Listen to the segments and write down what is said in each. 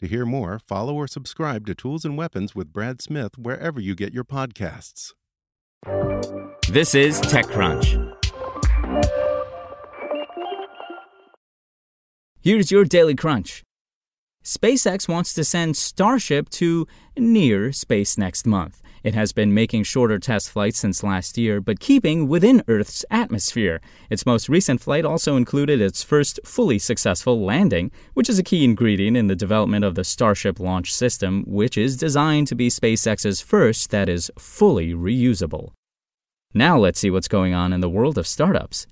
To hear more, follow or subscribe to Tools and Weapons with Brad Smith wherever you get your podcasts. This is TechCrunch. Here's your Daily Crunch. SpaceX wants to send Starship to near space next month. It has been making shorter test flights since last year, but keeping within Earth's atmosphere. Its most recent flight also included its first fully successful landing, which is a key ingredient in the development of the Starship launch system, which is designed to be SpaceX's first that is fully reusable. Now let's see what's going on in the world of startups.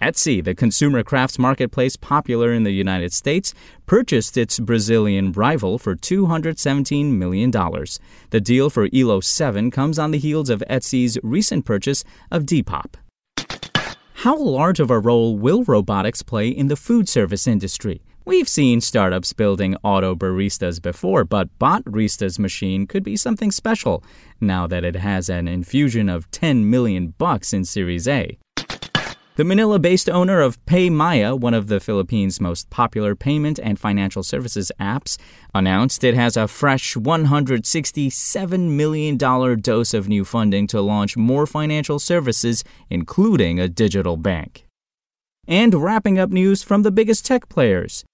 Etsy, the consumer crafts marketplace popular in the United States, purchased its Brazilian rival for $217 million. The deal for Elo 7 comes on the heels of Etsy's recent purchase of Depop. How large of a role will robotics play in the food service industry? We've seen startups building auto baristas before, but Botrista's machine could be something special now that it has an infusion of 10 million bucks in Series A. The Manila based owner of PayMaya, one of the Philippines' most popular payment and financial services apps, announced it has a fresh $167 million dose of new funding to launch more financial services, including a digital bank. And wrapping up news from the biggest tech players.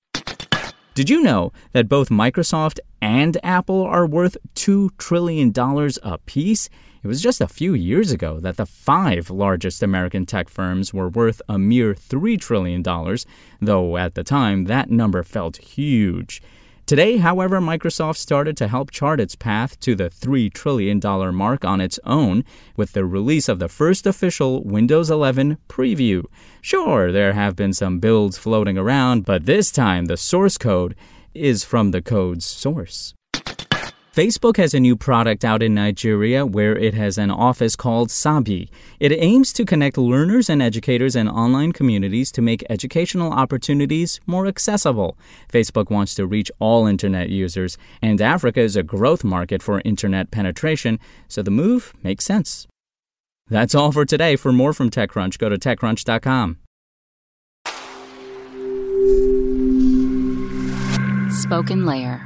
Did you know that both Microsoft and Apple are worth $2 trillion apiece? It was just a few years ago that the five largest American tech firms were worth a mere $3 trillion, though at the time that number felt huge. Today, however, Microsoft started to help chart its path to the $3 trillion mark on its own with the release of the first official Windows 11 preview. Sure, there have been some builds floating around, but this time the source code is from the code's source. Facebook has a new product out in Nigeria where it has an office called Sabee. It aims to connect learners and educators and online communities to make educational opportunities more accessible. Facebook wants to reach all internet users, and Africa is a growth market for internet penetration, so the move makes sense. That's all for today. For more from TechCrunch, go to TechCrunch.com. Spoken Layer.